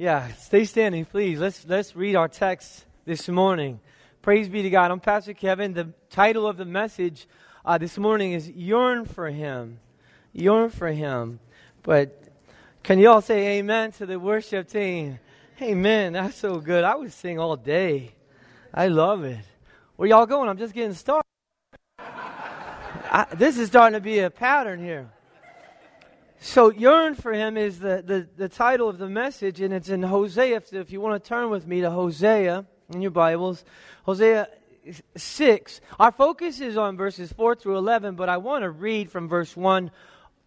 Yeah, stay standing, please. Let's let's read our text this morning. Praise be to God. I'm Pastor Kevin. The title of the message uh, this morning is "Yearn for Him." Yearn for Him. But can you all say Amen to the worship team? Amen. That's so good. I would sing all day. I love it. Where y'all going? I'm just getting started. I, this is starting to be a pattern here. So, yearn for him is the, the, the, title of the message, and it's in Hosea. If, if you want to turn with me to Hosea in your Bibles, Hosea 6. Our focus is on verses 4 through 11, but I want to read from verse 1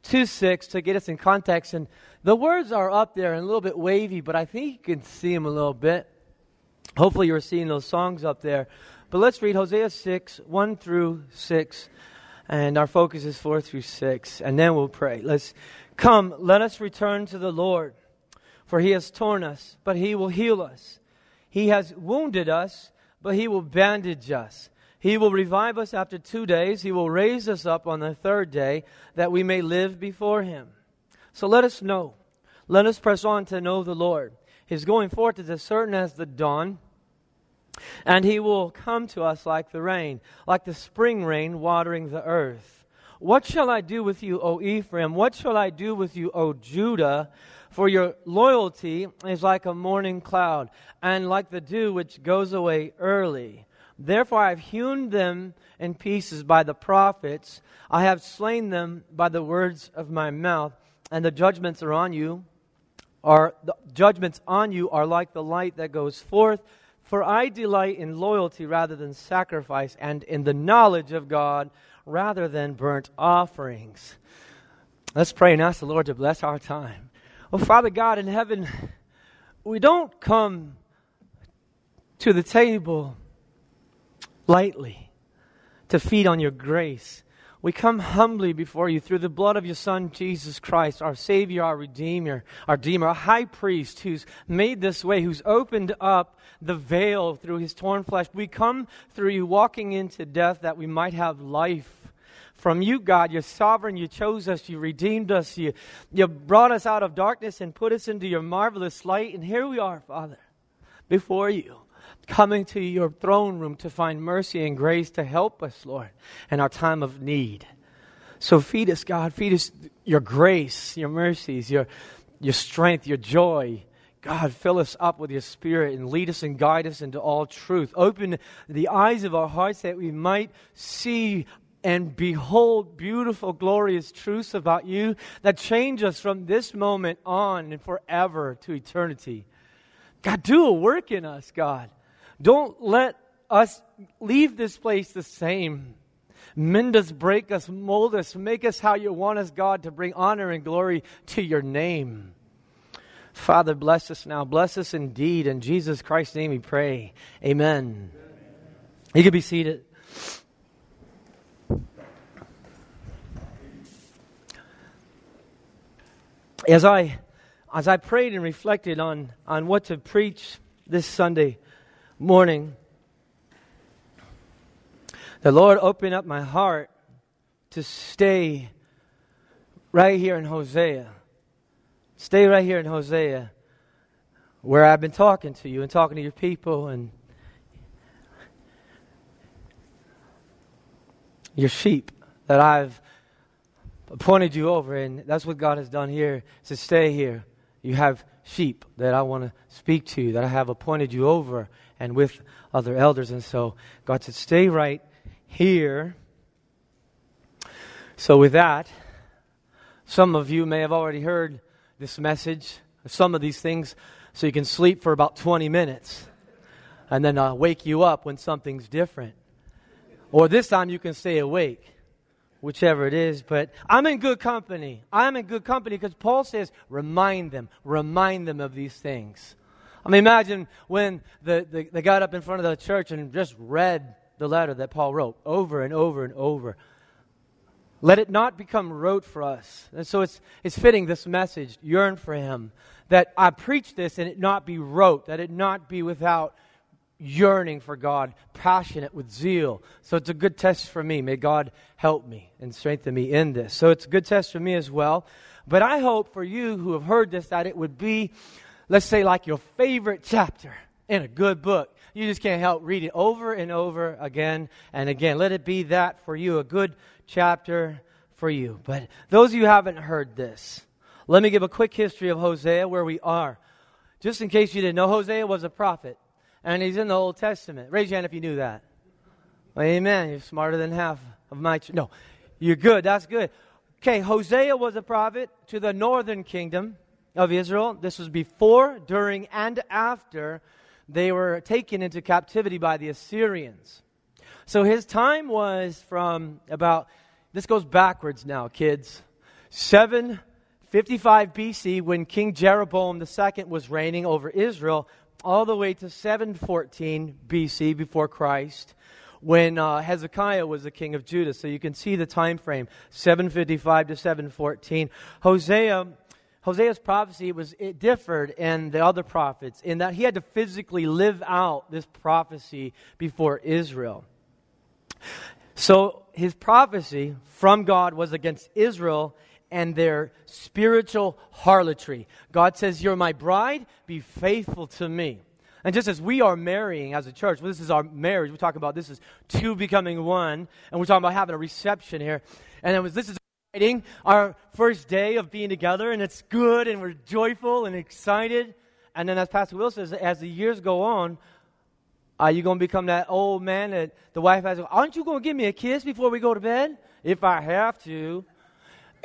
to 6 to get us in context. And the words are up there and a little bit wavy, but I think you can see them a little bit. Hopefully, you're seeing those songs up there. But let's read Hosea 6, 1 through 6. And our focus is 4 through 6. And then we'll pray. Let's come, let us return to the Lord. For he has torn us, but he will heal us. He has wounded us, but he will bandage us. He will revive us after two days. He will raise us up on the third day that we may live before him. So let us know. Let us press on to know the Lord. His going forth is as certain as the dawn and he will come to us like the rain, like the spring rain watering the earth. What shall I do with you, O Ephraim? What shall I do with you, O Judah? For your loyalty is like a morning cloud, and like the dew which goes away early. Therefore I have hewn them in pieces by the prophets. I have slain them by the words of my mouth, and the judgments are on you. Are the judgments on you are like the light that goes forth for I delight in loyalty rather than sacrifice, and in the knowledge of God rather than burnt offerings. Let's pray and ask the Lord to bless our time. Oh, Father God in heaven, we don't come to the table lightly to feed on your grace. We come humbly before you through the blood of your Son, Jesus Christ, our Savior, our Redeemer, our Redeemer, our High Priest, who's made this way, who's opened up the veil through his torn flesh. We come through you walking into death that we might have life. From you, God, you're sovereign. You chose us. You redeemed us. You, you brought us out of darkness and put us into your marvelous light. And here we are, Father, before you coming to your throne room to find mercy and grace to help us, Lord, in our time of need. So feed us, God. Feed us your grace, your mercies, your, your strength, your joy. God, fill us up with your spirit and lead us and guide us into all truth. Open the eyes of our hearts that we might see and behold beautiful, glorious truths about you that change us from this moment on and forever to eternity. God, do a work in us, God. Don't let us leave this place the same. Mend us, break us, mold us, make us how you want us, God, to bring honor and glory to your name. Father, bless us now. Bless us indeed. In Jesus Christ's name we pray. Amen. You can be seated. As I as I prayed and reflected on, on what to preach this Sunday, morning, the Lord opened up my heart to stay right here in Hosea. Stay right here in Hosea, where I've been talking to you and talking to your people and your sheep that I've appointed you over. And that's what God has done here, to stay here. You have sheep that I want to speak to, that I have appointed you over and with other elders. And so God said, stay right here. So, with that, some of you may have already heard this message, some of these things, so you can sleep for about 20 minutes. And then I'll wake you up when something's different. Or this time you can stay awake, whichever it is. But I'm in good company. I'm in good company because Paul says, remind them, remind them of these things. I mean, imagine when the, the, they got up in front of the church and just read the letter that Paul wrote over and over and over. Let it not become rote for us. And so it's, it's fitting this message, yearn for him, that I preach this and it not be rote, that it not be without yearning for God, passionate with zeal. So it's a good test for me. May God help me and strengthen me in this. So it's a good test for me as well. But I hope for you who have heard this that it would be let's say, like your favorite chapter in a good book. You just can't help read it over and over again and again. Let it be that for you, a good chapter for you. But those of you who haven't heard this, let me give a quick history of Hosea where we are. Just in case you didn't know, Hosea was a prophet, and he's in the Old Testament. Raise your hand if you knew that. Amen. You're smarter than half of my. Ch- no, you're good. That's good. Okay, Hosea was a prophet to the northern kingdom of Israel. This was before, during, and after they were taken into captivity by the Assyrians. So his time was from about, this goes backwards now, kids. 755 BC, when King Jeroboam II was reigning over Israel, all the way to 714 BC before Christ when uh, Hezekiah was the king of Judah. So you can see the time frame 755 to 714. Hosea Hosea's prophecy was it differed in the other prophets in that he had to physically live out this prophecy before Israel. So his prophecy from God was against Israel and their spiritual harlotry. God says, You're my bride, be faithful to me. And just as we are marrying as a church, well, this is our marriage. We talk about this is two becoming one, and we're talking about having a reception here. And it was, this is our first day of being together, and it's good, and we're joyful and excited. And then, as Pastor Will says, as the years go on, are you going to become that old man that the wife has? Aren't you going to give me a kiss before we go to bed? If I have to.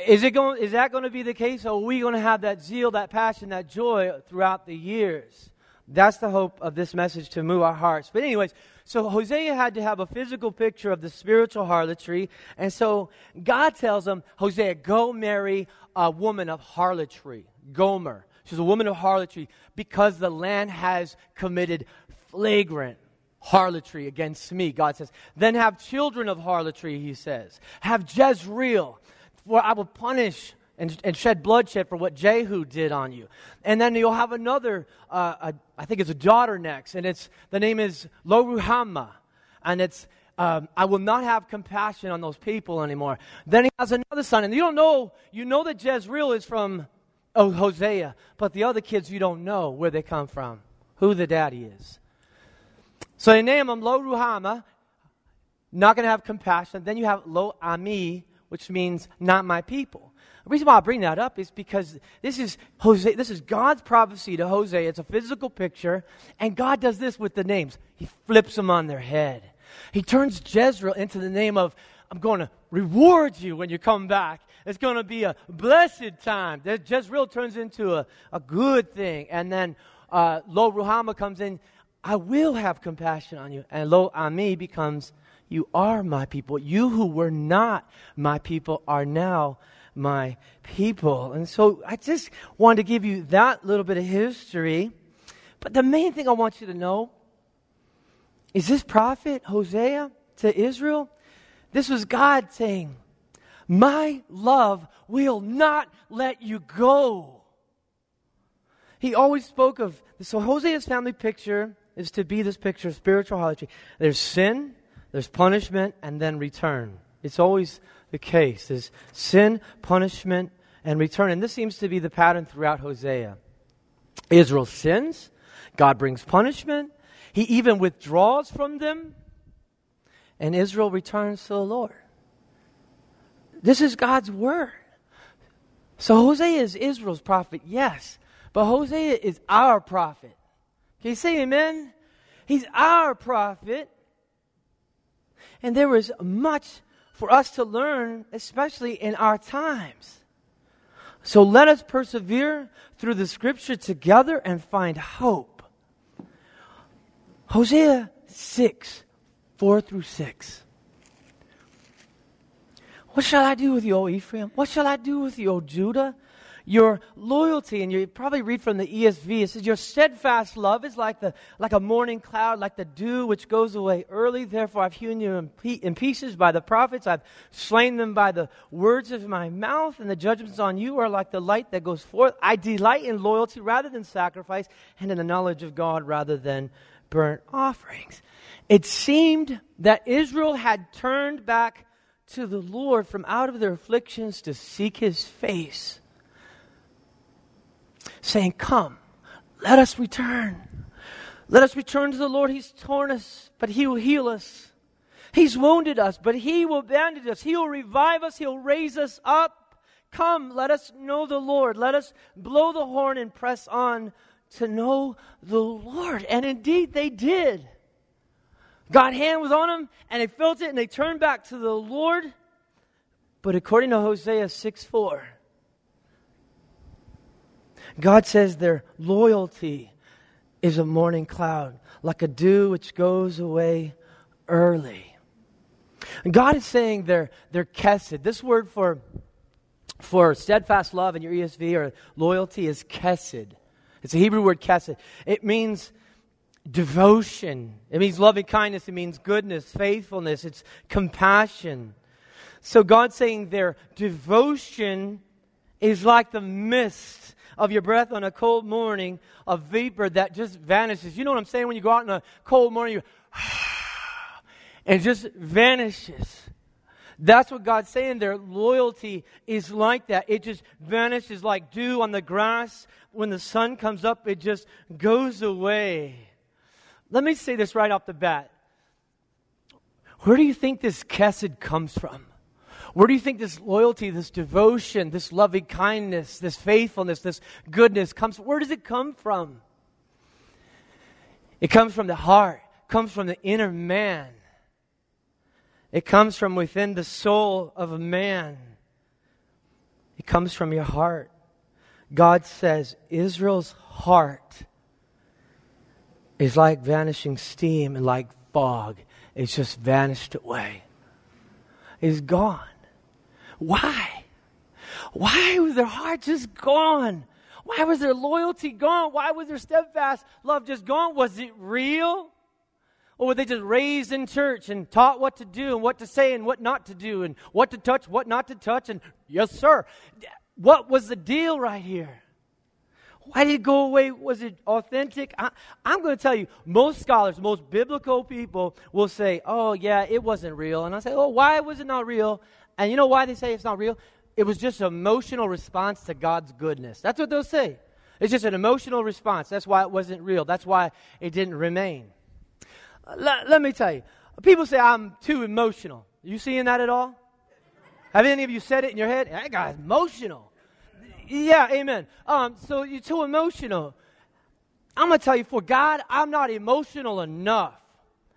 Is, it going, is that going to be the case? Or are we going to have that zeal, that passion, that joy throughout the years? That's the hope of this message to move our hearts. But, anyways, so Hosea had to have a physical picture of the spiritual harlotry. And so God tells him, Hosea, go marry a woman of harlotry, Gomer. She's a woman of harlotry because the land has committed flagrant harlotry against me, God says. Then have children of harlotry, he says. Have Jezreel, for I will punish and, and shed bloodshed for what Jehu did on you. And then you'll have another, uh, a, I think it's a daughter next, and it's the name is Loruhamah, and it's um, I will not have compassion on those people anymore. Then he has another son, and you don't know, you know that Jezreel is from oh, Hosea, but the other kids you don't know where they come from, who the daddy is. So they name him Lo Ruhamah, not going to have compassion. Then you have Lo Ammi, which means not my people. The reason why I bring that up is because this is Hosea, this is God's prophecy to Hosea. It's a physical picture, and God does this with the names. He flips them on their head. He turns Jezreel into the name of I'm going to reward you when you come back. It's going to be a blessed time. That Jezreel turns into a, a good thing. And then uh, Lo Ruhamah comes in, I will have compassion on you. And Lo Ammi becomes, You are my people. You who were not my people are now my people. And so I just wanted to give you that little bit of history. But the main thing I want you to know is this prophet, Hosea, to Israel, this was God saying, My love will not let you go. He always spoke of, so Hosea's family picture is to be this picture of spiritual harlotry. There's sin, there's punishment, and then return. It's always the case is sin, punishment, and return. And this seems to be the pattern throughout Hosea. Israel sins, God brings punishment, he even withdraws from them, and Israel returns to the Lord. This is God's word. So Hosea is Israel's prophet, yes, but Hosea is our prophet. Can you say amen? He's our prophet. And there is much for us to learn, especially in our times. So let us persevere through the scripture together and find hope. Hosea 6, 4 through 6. What shall I do with you, O Ephraim? What shall I do with you, O Judah? Your loyalty, and you probably read from the ESV, it says, Your steadfast love is like, the, like a morning cloud, like the dew which goes away early. Therefore, I've hewn you in, in pieces by the prophets. I've slain them by the words of my mouth, and the judgments on you are like the light that goes forth. I delight in loyalty rather than sacrifice, and in the knowledge of God rather than burnt offerings. It seemed that Israel had turned back to the Lord from out of their afflictions to seek his face saying, Come, Let us return. Let us return to the Lord. He's torn us, but He will heal us. He's wounded us, but He will bandage us. He will revive us. He'll raise us up. Come, let us know the Lord. Let us blow the horn and press on to know the Lord. And indeed, they did. God's hand was on them, and they felt it, and they turned back to the Lord. But according to Hosea 6 4, God says their loyalty is a morning cloud, like a dew which goes away early. And God is saying they're, they're kesed. This word for, for steadfast love in your ESV or loyalty is kesed. It's a Hebrew word kesed. It means devotion. It means loving kindness. It means goodness, faithfulness. It's compassion. So God's saying their devotion is like the mist of your breath on a cold morning, a vapor that just vanishes. You know what I'm saying? When you go out in a cold morning, you and just vanishes. That's what God's saying. Their loyalty is like that. It just vanishes like dew on the grass. When the sun comes up, it just goes away. Let me say this right off the bat. Where do you think this kesed comes from? Where do you think this loyalty, this devotion, this loving kindness, this faithfulness, this goodness comes Where does it come from? It comes from the heart, comes from the inner man. It comes from within the soul of a man. It comes from your heart. God says Israel's heart is like vanishing steam and like fog. It's just vanished away. It's gone. Why? Why was their heart just gone? Why was their loyalty gone? Why was their steadfast love just gone? Was it real? Or were they just raised in church and taught what to do and what to say and what not to do and what to touch, what not to touch? And yes, sir. What was the deal right here? Why did it go away? Was it authentic? I, am going to tell you, most scholars, most biblical people will say, oh, yeah, it wasn't real. And I say, oh, why was it not real? And you know why they say it's not real? It was just an emotional response to God's goodness. That's what they'll say. It's just an emotional response. That's why it wasn't real. That's why it didn't remain. Let, let me tell you. People say I'm too emotional. You seeing that at all? Have any of you said it in your head? That guy's emotional. Yeah, amen. Um, so you're too emotional. I'm going to tell you, for God, I'm not emotional enough.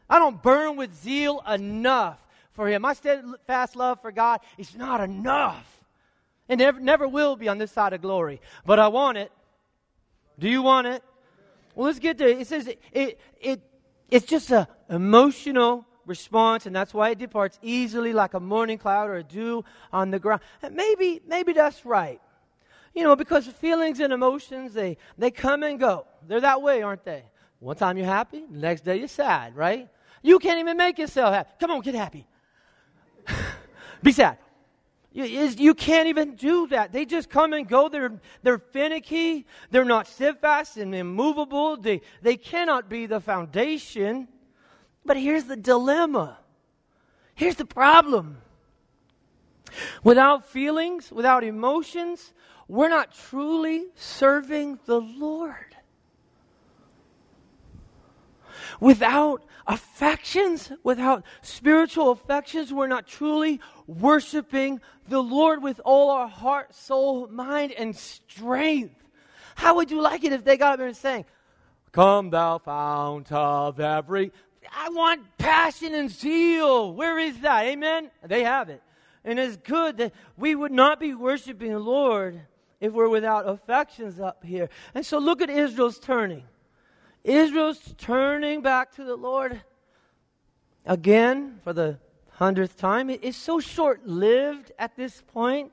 I don't burn with zeal enough for Him. My steadfast love for God is not enough. And never, never will be on this side of glory. But I want it. Do you want it? Well, let's get to it. It says it, it, it it's just an emotional response, and that's why it departs easily like a morning cloud or a dew on the ground. Maybe, maybe that's right. You know, because feelings and emotions, they, they come and go. They're that way, aren't they? One time you're happy, the next day you're sad, right? You can't even make yourself happy. Come on, get happy. Be sad. You, you can't even do that. They just come and go. They're, they're finicky. They're not steadfast and immovable. They, they cannot be the foundation. But here's the dilemma. Here's the problem. Without feelings, without emotions, we're not truly serving the Lord. Without affections, without spiritual affections, we're not truly worshiping the Lord with all our heart, soul, mind, and strength. How would you like it if they got up there and sang, Come, thou fount of every. I want passion and zeal. Where is that? Amen? They have it. And it's good that we would not be worshiping the Lord if we're without affections up here. And so look at Israel's turning. Israel's turning back to the Lord again for the hundredth time. It's so short lived at this point.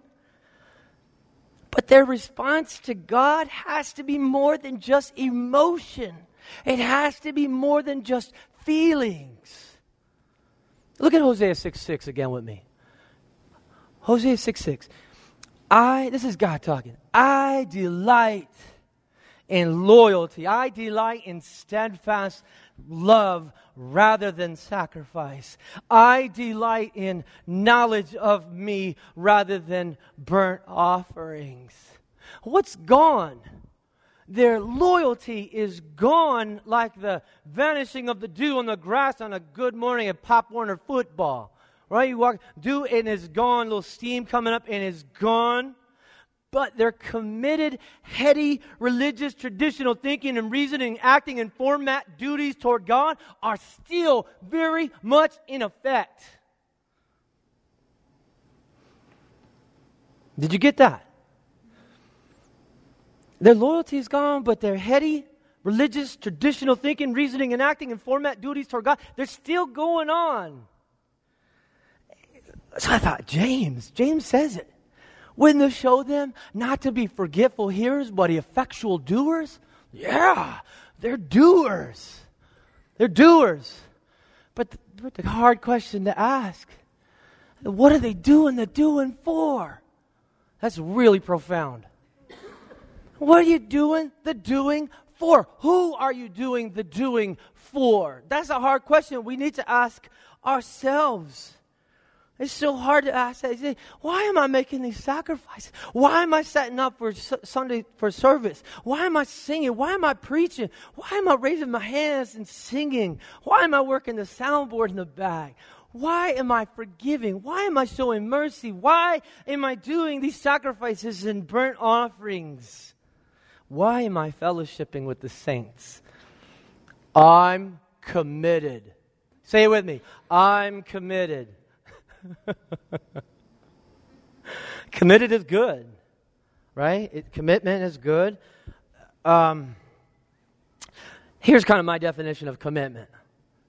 But their response to God has to be more than just emotion, it has to be more than just feelings. Look at Hosea 6 6 again with me. Hosea 6 6. I, this is God talking, I delight in loyalty. I delight in steadfast love rather than sacrifice. I delight in knowledge of me rather than burnt offerings. What's gone? their loyalty is gone like the vanishing of the dew on the grass on a good morning at Pop Warner football. Right? You walk, dew and it's gone, little steam coming up and it's gone. But their committed, heady, religious, traditional thinking and reasoning, acting, and format duties toward God are still very much in effect. Did you get that? Their loyalty is gone, but their heady, religious, traditional thinking, reasoning, and acting and format duties toward God, they're still going on. So I thought, James, James says it. Wouldn't this show them not to be forgetful hearers, but effectual doers? Yeah, they're doers. They're doers. But the, but the hard question to ask what are they doing the doing for? That's really profound. What are you doing the doing for? Who are you doing the doing for? That's a hard question we need to ask ourselves. It's so hard to ask that. Say, why am I making these sacrifices? Why am I setting up for Sunday for service? Why am I singing? Why am I preaching? Why am I raising my hands and singing? Why am I working the soundboard in the back? Why am I forgiving? Why am I showing mercy? Why am I doing these sacrifices and burnt offerings? Why am I fellowshipping with the saints? I'm committed. Say it with me. I'm committed. committed is good, right? It, commitment is good. Um, here's kind of my definition of commitment.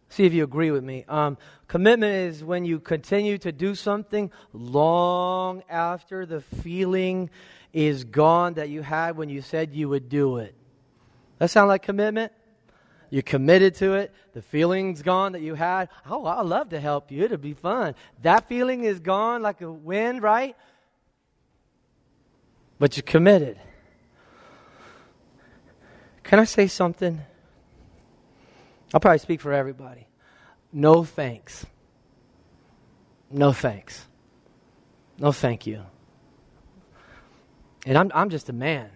See if you agree with me. Um, commitment is when you continue to do something long after the feeling is gone that you had when you said you would do it. That sound like commitment? You committed to it. The feeling's gone that you had. Oh, I'd love to help you. It'll be fun. That feeling is gone like a wind, right? But you committed. Can I say something? I'll probably speak for everybody. No thanks. No thanks. No thank you. And I'm, I'm just a man.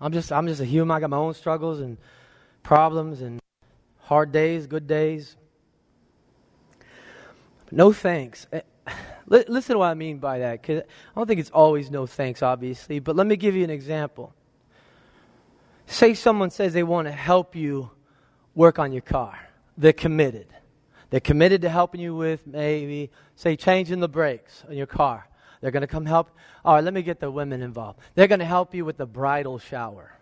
I'm just, I'm just a human. I got my own struggles and problems and hard days, good days. no thanks. Eh, listen to what I mean by that, because I don't think it's always no thanks, obviously, but let me give you an example. Say someone says they want to help you work on your car, they're committed. They're committed to helping you with maybe, say, changing the brakes on your car. They're going to come help. All right, let me get the women involved. They're going to help you with the bridal shower.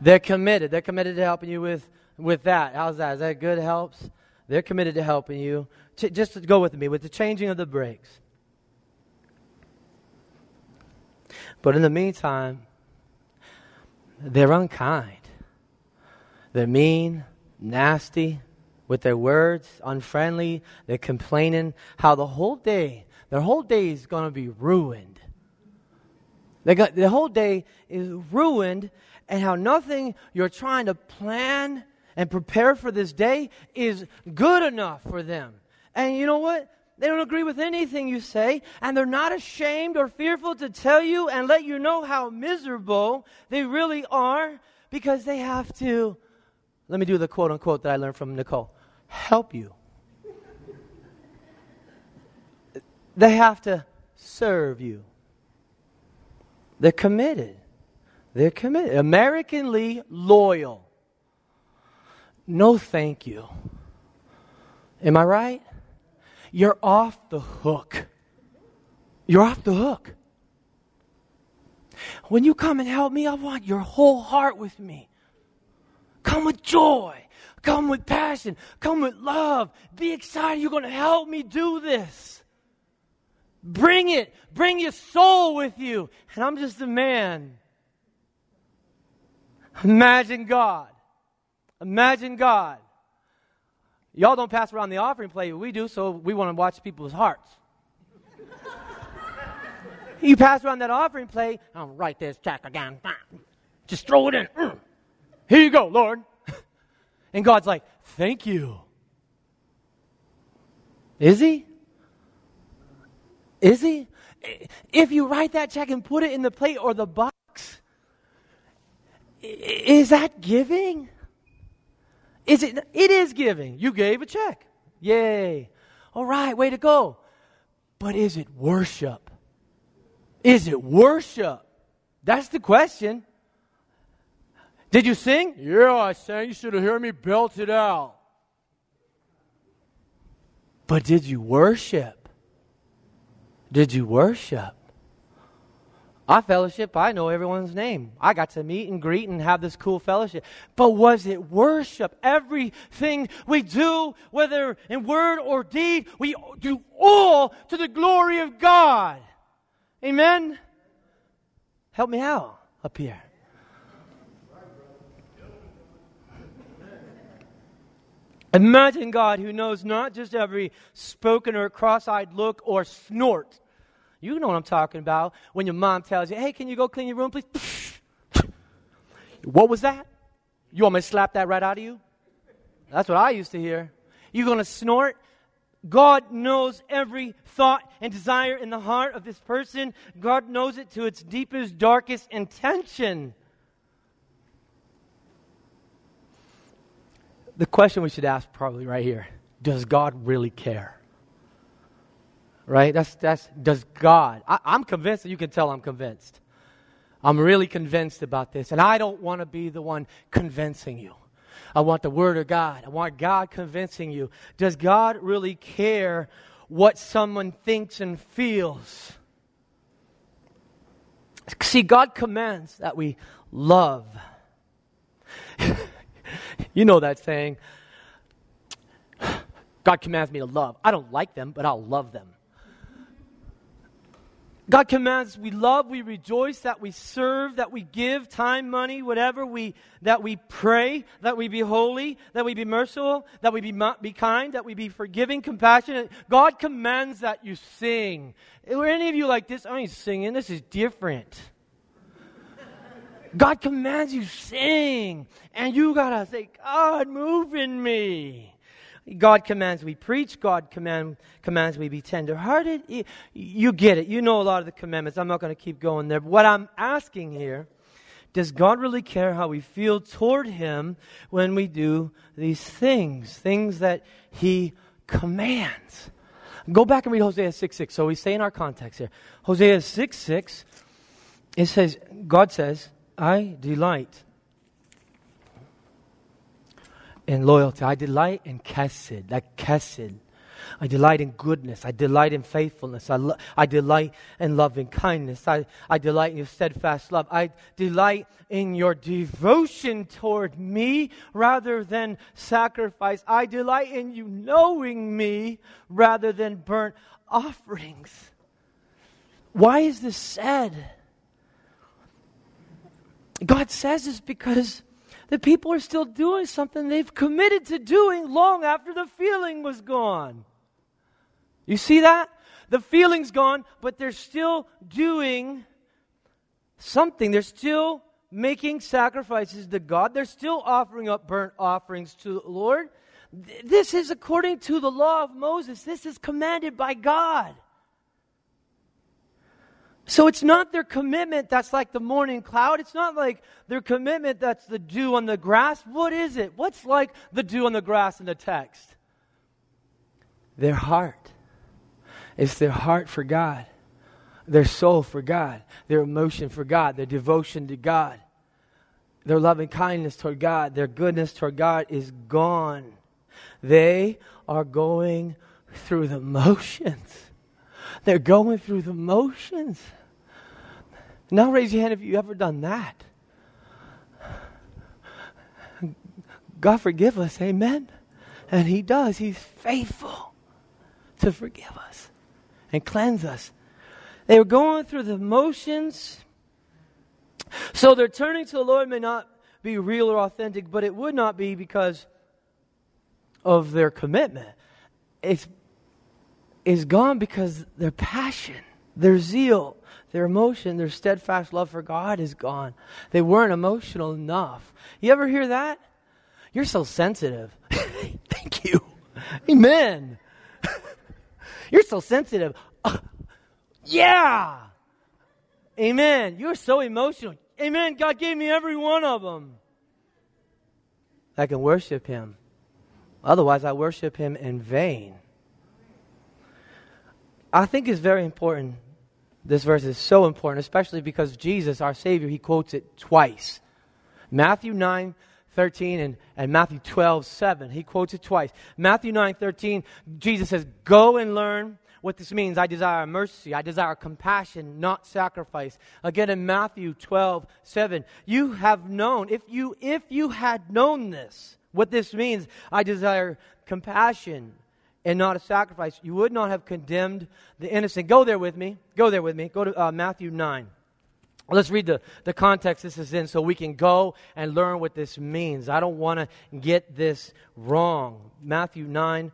They're committed. They're committed to helping you with, with that. How's that? Is that good helps? They're committed to helping you. Ch- just go with me with the changing of the brakes. But in the meantime, they're unkind. They're mean, nasty with their words, unfriendly. They're complaining how the whole day their whole day is going to be ruined. They got, the whole day is ruined, and how nothing you're trying to plan and prepare for this day is good enough for them. And you know what? They don't agree with anything you say, and they're not ashamed or fearful to tell you and let you know how miserable they really are because they have to, let me do the quote unquote that I learned from Nicole help you. They have to serve you. They're committed. They're committed. Americanly loyal. No thank you. Am I right? You're off the hook. You're off the hook. When you come and help me, I want your whole heart with me. Come with joy. Come with passion. Come with love. Be excited. You're going to help me do this. Bring it. Bring your soul with you. And I'm just a man. Imagine God. Imagine God. Y'all don't pass around the offering plate, we do, so we want to watch people's hearts. you pass around that offering plate, I'll write this check again. Just throw it in. Here you go, Lord. And God's like, thank you. Is he? Is he? If you write that check and put it in the plate or the box, Is that giving? Is it? It is giving. You gave a check. Yay. All right, way to go. But is it worship? Is it worship? That's the question. Did you sing? Yeah, I sang. You should have heard me belt it out. But did you worship? Did you worship? I fellowship, I know everyone's name. I got to meet and greet and have this cool fellowship. But was it worship? Everything we do, whether in word or deed, we do all to the glory of God. Amen? Help me out up here. Imagine God who knows not just every spoken or cross eyed look or snort you know what I'm talking about. When your mom tells you, hey, can you go clean your room, please? what was that? You want me to slap that right out of you? That's what I used to hear. You're going to snort? God knows every thought and desire in the heart of this person. God knows it to its deepest, darkest intention. The question we should ask probably right here Does God really care? Right? That's, that's, does God, I, I'm convinced, you can tell I'm convinced. I'm really convinced about this, and I don't want to be the one convincing you. I want the Word of God. I want God convincing you. Does God really care what someone thinks and feels? See, God commands that we love. you know that saying. God commands me to love. I don't like them, but I'll love them. God commands we love, we rejoice, that we serve, that we give time, money, whatever, we, that we pray, that we be holy, that we be merciful, that we be, be kind, that we be forgiving, compassionate. God commands that you sing. Were any of you like this? I ain't singing, this is different. God commands you sing, and you gotta say, God, move in me. God commands we preach. God command, commands we be tenderhearted. You, get it. You know a lot of the commandments. I'm not going to keep going there. But what I'm asking here, does God really care how we feel toward Him when we do these things? Things that He commands. Go back and read Hosea 6 6. So we stay in our context here. Hosea 6 6, it says, God says, I delight in loyalty. I delight in kesed, like kesed. I delight in goodness. I delight in faithfulness. I, lo- I delight in loving kindness. I, I delight in your steadfast love. I delight in your devotion toward me rather than sacrifice. I delight in you knowing me rather than burnt offerings. Why is this said? God says this because the people are still doing something they've committed to doing long after the feeling was gone. You see that? The feeling's gone, but they're still doing something. They're still making sacrifices to God. They're still offering up burnt offerings to the Lord. This is according to the law of Moses. This is commanded by God. So it's not their commitment that's like the morning cloud. It's not like their commitment that's the dew on the grass. What is it? What's like the dew on the grass in the text? Their heart. It's their heart for God, their soul for God, their emotion for God, their devotion to God, their loving kindness toward God, their goodness toward God is gone. They are going through the motions. They're going through the motions. Now raise your hand if you've ever done that. God forgive us, amen? And He does. He's faithful to forgive us and cleanse us. They were going through the motions. So their turning to the Lord may not be real or authentic, but it would not be because of their commitment. It's is gone because their passion, their zeal, their emotion, their steadfast love for God is gone. They weren't emotional enough. You ever hear that? You're so sensitive. Thank you. Amen. You're so sensitive. Uh, yeah. Amen. You're so emotional. Amen. God gave me every one of them. I can worship Him. Otherwise, I worship Him in vain. I think it's very important. This verse is so important, especially because Jesus, our Savior, He quotes it twice. Matthew 9, 13 and, and Matthew 12, 7. He quotes it twice. Matthew 9, 13, Jesus says, Go and learn what this means. I desire mercy. I desire compassion, not sacrifice. Again in Matthew 12, 7. You have known, if you, if you had known this, what this means, I desire compassion and not a sacrifice, you would not have condemned the innocent. Go there with me. Go there with me. Go to uh, Matthew 9. Let's read the, the context this is in so we can go and learn what this means. I don't want to get this wrong. Matthew 9,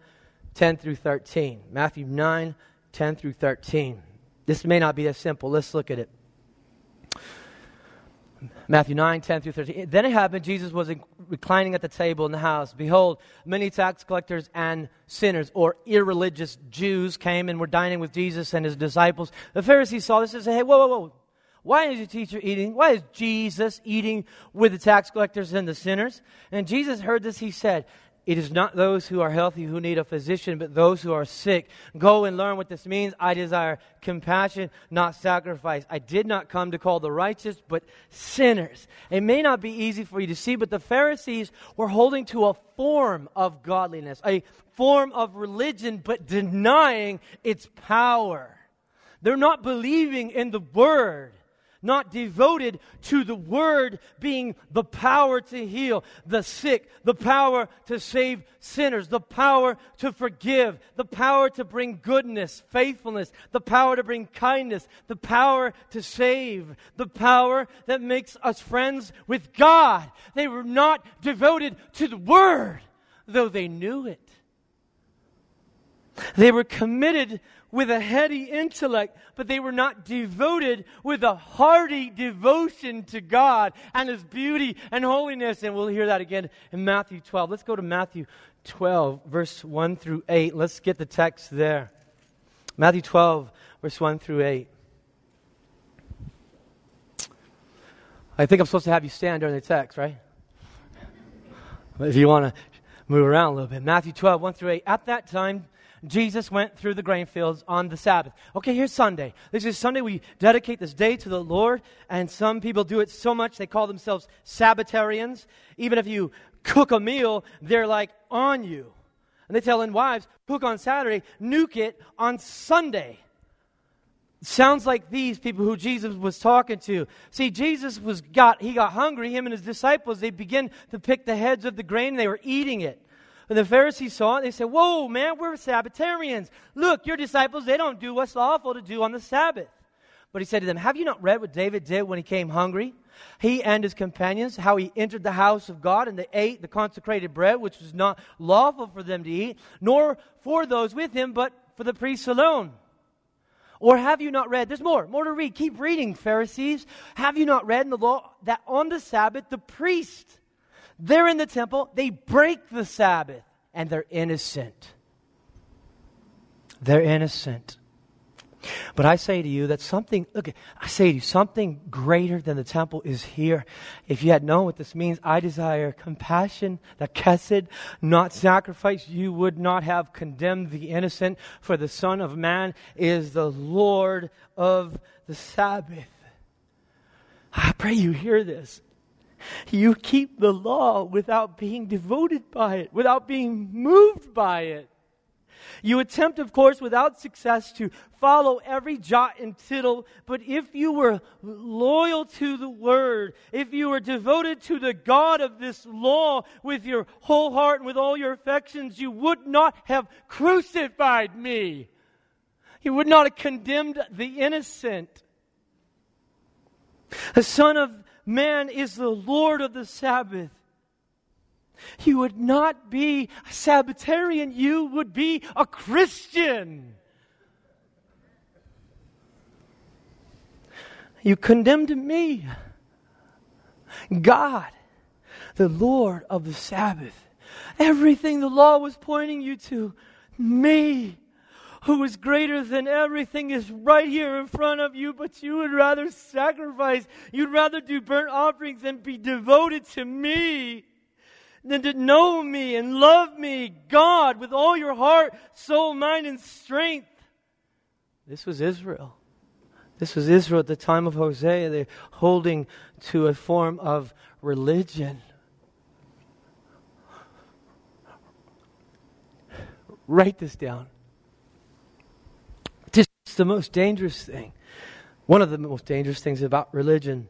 10 through 13. Matthew 9, 10 through 13. This may not be as simple. Let's look at it. Matthew 9, 10 through 13. Then it happened, Jesus was reclining at the table in the house. Behold, many tax collectors and sinners, or irreligious Jews, came and were dining with Jesus and his disciples. The Pharisees saw this and said, Hey, whoa, whoa, whoa. Why is your teacher eating? Why is Jesus eating with the tax collectors and the sinners? And Jesus heard this, he said, it is not those who are healthy who need a physician, but those who are sick. Go and learn what this means. I desire compassion, not sacrifice. I did not come to call the righteous, but sinners. It may not be easy for you to see, but the Pharisees were holding to a form of godliness, a form of religion, but denying its power. They're not believing in the Word not devoted to the word being the power to heal the sick, the power to save sinners, the power to forgive, the power to bring goodness, faithfulness, the power to bring kindness, the power to save, the power that makes us friends with God. They were not devoted to the word, though they knew it. They were committed with a heady intellect, but they were not devoted with a hearty devotion to God and His beauty and holiness. And we'll hear that again in Matthew 12. Let's go to Matthew 12, verse 1 through 8. Let's get the text there. Matthew 12, verse 1 through 8. I think I'm supposed to have you stand during the text, right? If you want to move around a little bit. Matthew 12, 1 through 8. At that time, Jesus went through the grain fields on the Sabbath. Okay, here's Sunday. This is Sunday. We dedicate this day to the Lord, and some people do it so much they call themselves Sabbatarians. Even if you cook a meal, they're like on you. And they tell in wives, cook on Saturday, nuke it on Sunday. Sounds like these people who Jesus was talking to. See, Jesus was got he got hungry, him and his disciples, they began to pick the heads of the grain, they were eating it. When the Pharisees saw it, they said, Whoa, man, we're Sabbatarians. Look, your disciples, they don't do what's lawful to do on the Sabbath. But he said to them, Have you not read what David did when he came hungry? He and his companions, how he entered the house of God and they ate the consecrated bread, which was not lawful for them to eat, nor for those with him, but for the priests alone. Or have you not read? There's more, more to read. Keep reading, Pharisees. Have you not read in the law that on the Sabbath the priest they're in the temple, they break the Sabbath, and they're innocent. They're innocent. But I say to you that something, look, I say to you, something greater than the temple is here. If you had known what this means, I desire compassion, the kesed, not sacrifice. You would not have condemned the innocent, for the Son of Man is the Lord of the Sabbath. I pray you hear this. You keep the law without being devoted by it, without being moved by it. You attempt, of course, without success to follow every jot and tittle, but if you were loyal to the Word, if you were devoted to the God of this law with your whole heart and with all your affections, you would not have crucified me. You would not have condemned the innocent. The Son of man is the Lord of the Sabbath. You would not be a Sabbatarian, you would be a Christian. You condemned me. God, the Lord of the Sabbath. Everything the law was pointing you to, me. Who is greater than everything is right here in front of you, but you would rather sacrifice. You'd rather do burnt offerings and be devoted to me than to know me and love me, God, with all your heart, soul, mind, and strength. This was Israel. This was Israel at the time of Hosea. They're holding to a form of religion. Write this down. Is the most dangerous thing. One of the most dangerous things about religion.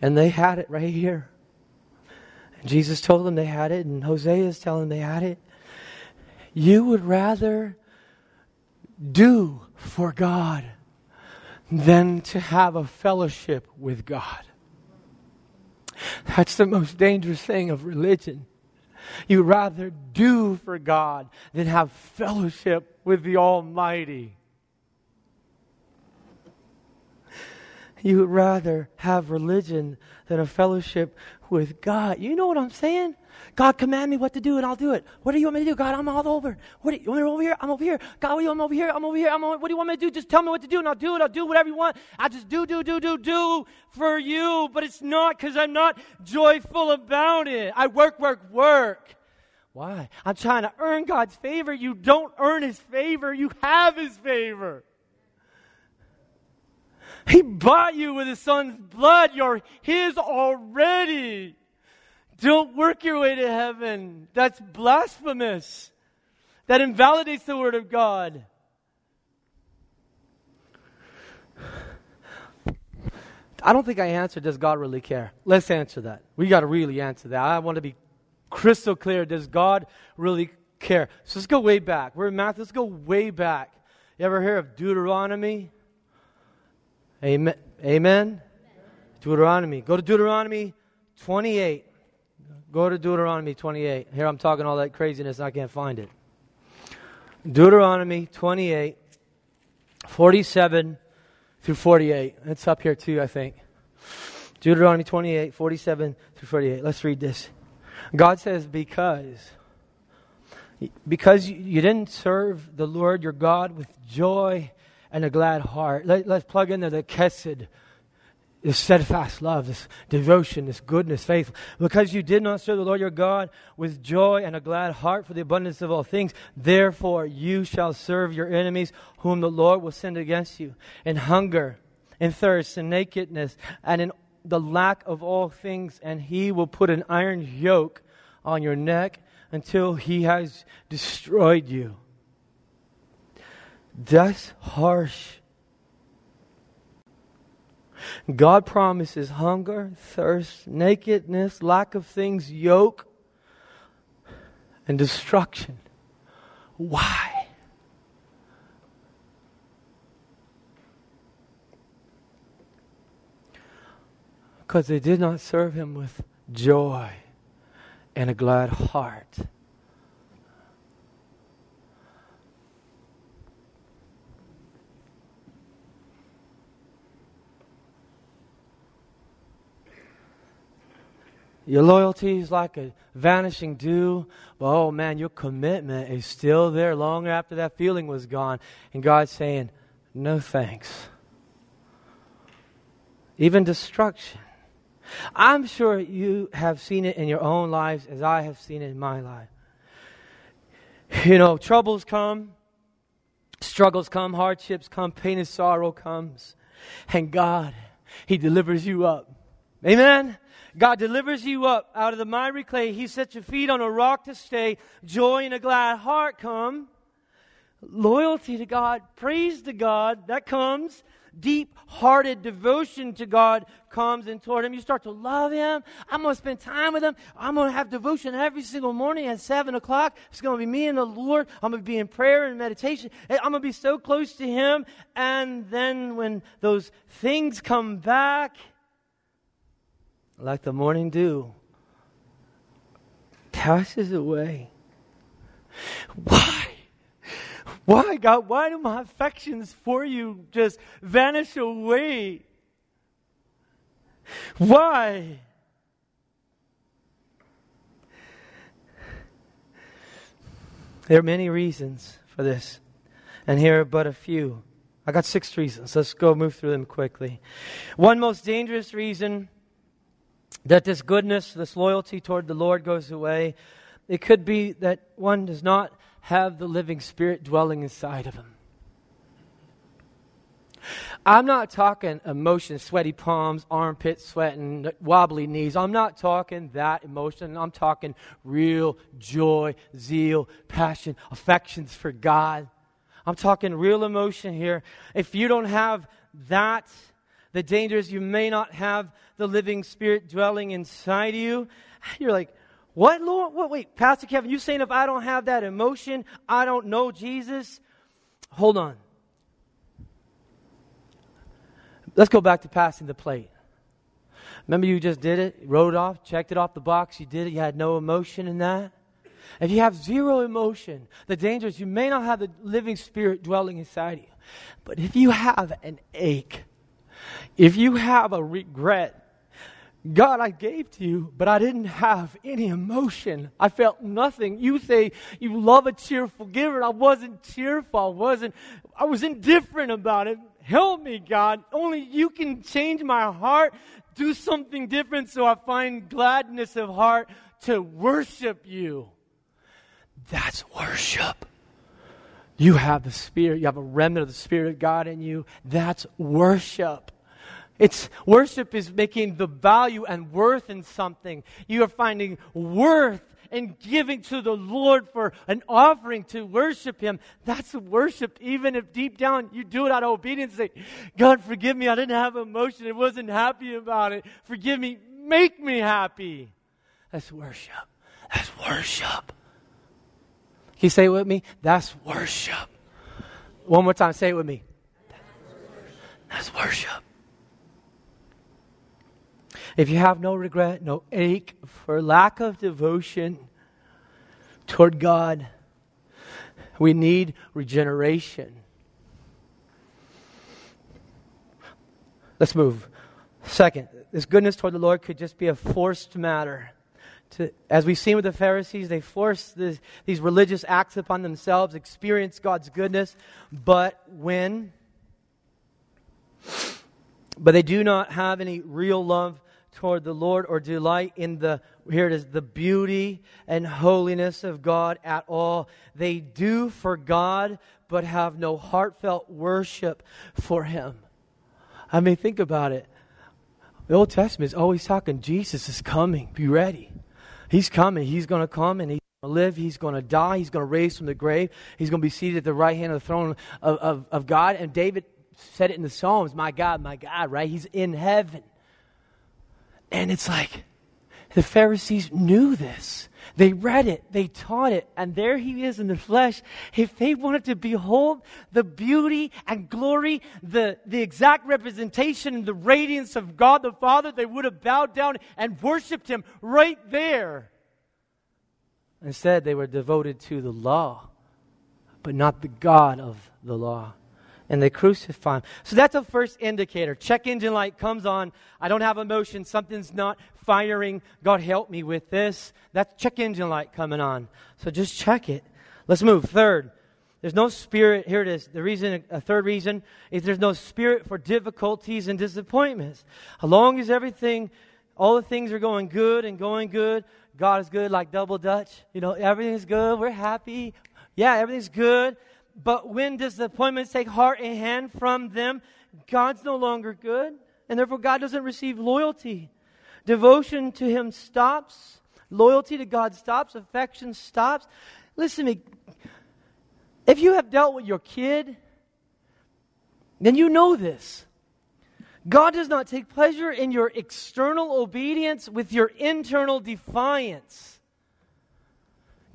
And they had it right here. And Jesus told them they had it, and Hosea is telling them they had it. You would rather do for God than to have a fellowship with God. That's the most dangerous thing of religion. You rather do for God than have fellowship with the Almighty. You would rather have religion than a fellowship with God. You know what I'm saying? God, command me what to do and I'll do it. What do you want me to do? God, I'm all over. What do you, want me over here? I'm over here. God, what do you want me over here? I'm over here. I'm over, what do you want me to do? Just tell me what to do and I'll do it. I'll do whatever you want. I'll just do, do, do, do, do for you. But it's not because I'm not joyful about it. I work, work, work. Why? I'm trying to earn God's favor. You don't earn His favor. You have His favor. He bought you with His Son's blood. You're His already. Don't work your way to heaven. That's blasphemous. That invalidates the Word of God. I don't think I answered, does God really care? Let's answer that. We got to really answer that. I want to be crystal clear. Does God really care? So let's go way back. We're in Matthew. Let's go way back. You ever hear of Deuteronomy? Amen. Amen. Deuteronomy. Go to Deuteronomy 28. Go to Deuteronomy 28. Here I'm talking all that craziness, I can't find it. Deuteronomy 28, 47 through 48. It's up here too, I think. Deuteronomy 28, 47 through 48. Let's read this. God says, Because because you didn't serve the Lord your God with joy and a glad heart. Let, us plug in there the kesed this steadfast love, this devotion, this goodness, faith. Because you did not serve the Lord your God with joy and a glad heart for the abundance of all things, therefore you shall serve your enemies, whom the Lord will send against you, in hunger, in thirst, in nakedness, and in the lack of all things, and he will put an iron yoke on your neck until he has destroyed you. That's harsh God promises hunger, thirst, nakedness, lack of things, yoke, and destruction. Why? Because they did not serve him with joy and a glad heart. Your loyalty is like a vanishing dew, but oh man, your commitment is still there long after that feeling was gone. And God's saying, no thanks. Even destruction. I'm sure you have seen it in your own lives as I have seen it in my life. You know, troubles come, struggles come, hardships come, pain and sorrow comes. And God, He delivers you up. Amen? God delivers you up out of the miry clay. He sets your feet on a rock to stay. Joy and a glad heart come. Loyalty to God, praise to God, that comes. Deep hearted devotion to God comes and toward Him. You start to love Him. I'm going to spend time with Him. I'm going to have devotion every single morning at 7 o'clock. It's going to be me and the Lord. I'm going to be in prayer and meditation. I'm going to be so close to Him. And then when those things come back, like the morning dew, passes away. Why? Why, God? Why do my affections for you just vanish away? Why? There are many reasons for this, and here are but a few. I got six reasons. Let's go move through them quickly. One most dangerous reason that this goodness, this loyalty toward the Lord goes away, it could be that one does not have the living spirit dwelling inside of him. I'm not talking emotion, sweaty palms, armpit sweating, wobbly knees. I'm not talking that emotion. I'm talking real joy, zeal, passion, affections for God. I'm talking real emotion here. If you don't have that, the danger is you may not have the living spirit dwelling inside you. You're like, what, Lord? What, wait, Pastor Kevin, you saying if I don't have that emotion, I don't know Jesus? Hold on. Let's go back to passing the plate. Remember, you just did it, wrote it off, checked it off the box, you did it, you had no emotion in that? If you have zero emotion, the danger is you may not have the living spirit dwelling inside you. But if you have an ache, if you have a regret, God, I gave to you, but I didn't have any emotion. I felt nothing. You say you love a cheerful giver. I wasn't cheerful. I wasn't, I was indifferent about it. Help me, God. Only you can change my heart, do something different so I find gladness of heart to worship you. That's worship. You have the Spirit, you have a remnant of the Spirit of God in you. That's worship. It's worship is making the value and worth in something. You are finding worth in giving to the Lord for an offering to worship Him. That's worship, even if deep down you do it out of obedience. Say, God, forgive me. I didn't have emotion. I wasn't happy about it. Forgive me. Make me happy. That's worship. That's worship. Can you say it with me? That's worship. One more time, say it with me. That's worship. If you have no regret, no ache for lack of devotion toward God, we need regeneration. Let's move. Second, this goodness toward the Lord could just be a forced matter to, as we've seen with the Pharisees, they force this, these religious acts upon themselves, experience God's goodness, but when, but they do not have any real love toward the Lord or delight in the, here it is, the beauty and holiness of God at all. They do for God, but have no heartfelt worship for Him. I mean, think about it. The Old Testament is always talking, Jesus is coming, be ready. He's coming. He's going to come and he's going to live. He's going to die. He's going to raise from the grave. He's going to be seated at the right hand of the throne of, of, of God. And David said it in the Psalms My God, my God, right? He's in heaven. And it's like the Pharisees knew this. They read it, they taught it, and there he is in the flesh. If they wanted to behold the beauty and glory, the, the exact representation and the radiance of God the Father, they would have bowed down and worshiped him right there. Instead, they were devoted to the law, but not the God of the law and they crucify him. So that's the first indicator. Check engine light comes on. I don't have emotion. Something's not firing. God help me with this. That's check engine light coming on. So just check it. Let's move. Third, there's no spirit. Here it is. The reason, a third reason, is there's no spirit for difficulties and disappointments. As long as everything, all the things are going good and going good, God is good like double Dutch. You know, everything's good. We're happy. Yeah, everything's good. But when disappointments take heart and hand from them, God's no longer good, and therefore God doesn't receive loyalty. Devotion to Him stops, loyalty to God stops, affection stops. Listen to me. If you have dealt with your kid, then you know this. God does not take pleasure in your external obedience with your internal defiance.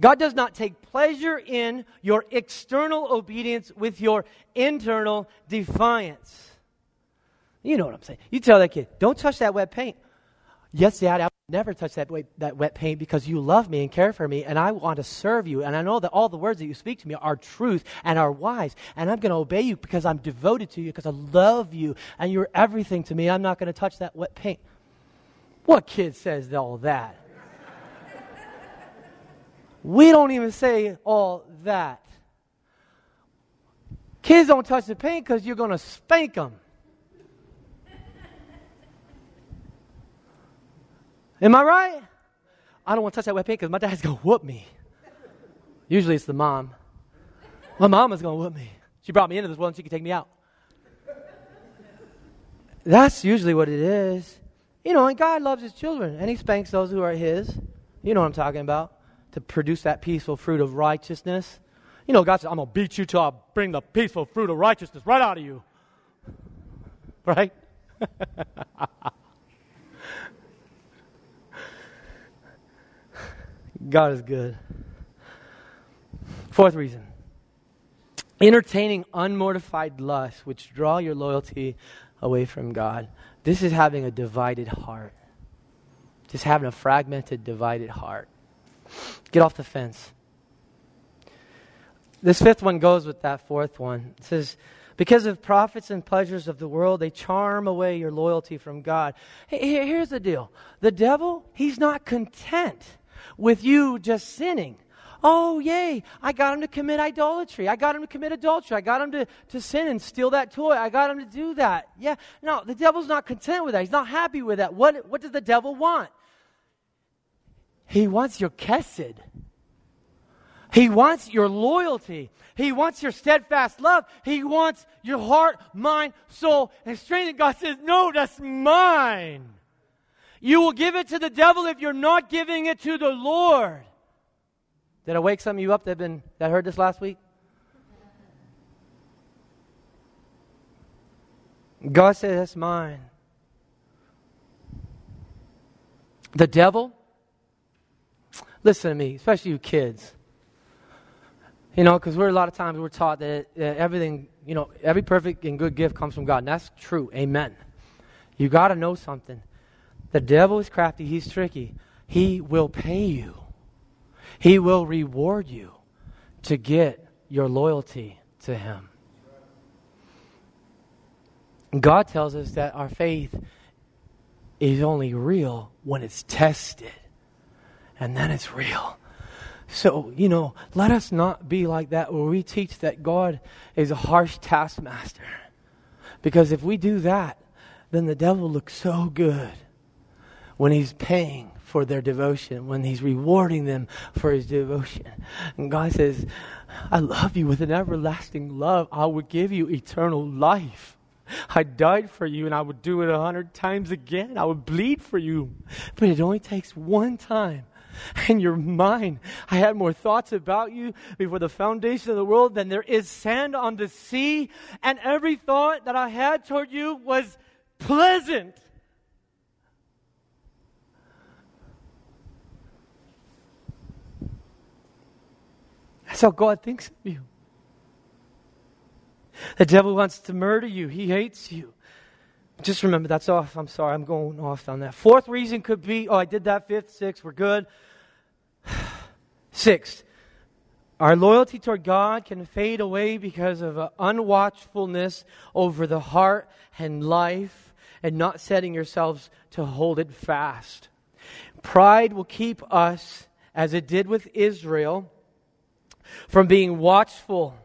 God does not take pleasure in your external obedience with your internal defiance. You know what I'm saying. You tell that kid, don't touch that wet paint. Yes, Dad, I would never touch that, wet, that wet paint because you love me and care for me, and I want to serve you. And I know that all the words that you speak to me are truth and are wise. And I'm going to obey you because I'm devoted to you, because I love you, and you're everything to me. I'm not going to touch that wet paint. What kid says all that? We don't even say all that. Kids don't touch the paint because you're going to spank them. Am I right? I don't want to touch that wet paint because my dad's going to whoop me. Usually it's the mom. My mama's going to whoop me. She brought me into this world and she can take me out. That's usually what it is. You know, and God loves his children and he spanks those who are his. You know what I'm talking about. To produce that peaceful fruit of righteousness. You know, God says, I'm going to beat you till I bring the peaceful fruit of righteousness right out of you. Right? God is good. Fourth reason entertaining unmortified lusts which draw your loyalty away from God. This is having a divided heart. Just having a fragmented, divided heart. Get off the fence. This fifth one goes with that fourth one. It says, because of profits and pleasures of the world, they charm away your loyalty from God. Hey, here's the deal the devil, he's not content with you just sinning. Oh, yay, I got him to commit idolatry. I got him to commit adultery. I got him to, to sin and steal that toy. I got him to do that. Yeah, no, the devil's not content with that. He's not happy with that. What, what does the devil want? He wants your kesed. He wants your loyalty. He wants your steadfast love. He wants your heart, mind, soul, and strength. And God says, No, that's mine. You will give it to the devil if you're not giving it to the Lord. Did I wake some of you up that been that heard this last week? God says, That's mine. The devil, listen to me, especially you kids. You know, because we're a lot of times we're taught that everything, you know, every perfect and good gift comes from God. And that's true. Amen. You got to know something. The devil is crafty, he's tricky. He will pay you. He will reward you to get your loyalty to Him. God tells us that our faith is only real when it's tested, and then it's real. So, you know, let us not be like that where we teach that God is a harsh taskmaster. Because if we do that, then the devil looks so good when he's paying for their devotion, when He's rewarding them for His devotion. And God says, I love you with an everlasting love. I will give you eternal life. I died for you and I would do it a hundred times again. I would bleed for you. But it only takes one time. And you're mine. I had more thoughts about you before the foundation of the world than there is sand on the sea. And every thought that I had toward you was pleasant That's how God thinks of you. The devil wants to murder you, he hates you. Just remember, that's off. I'm sorry, I'm going off on that. Fourth reason could be oh, I did that. Fifth, sixth, we're good. Sixth, our loyalty toward God can fade away because of unwatchfulness over the heart and life and not setting yourselves to hold it fast. Pride will keep us, as it did with Israel, from being watchful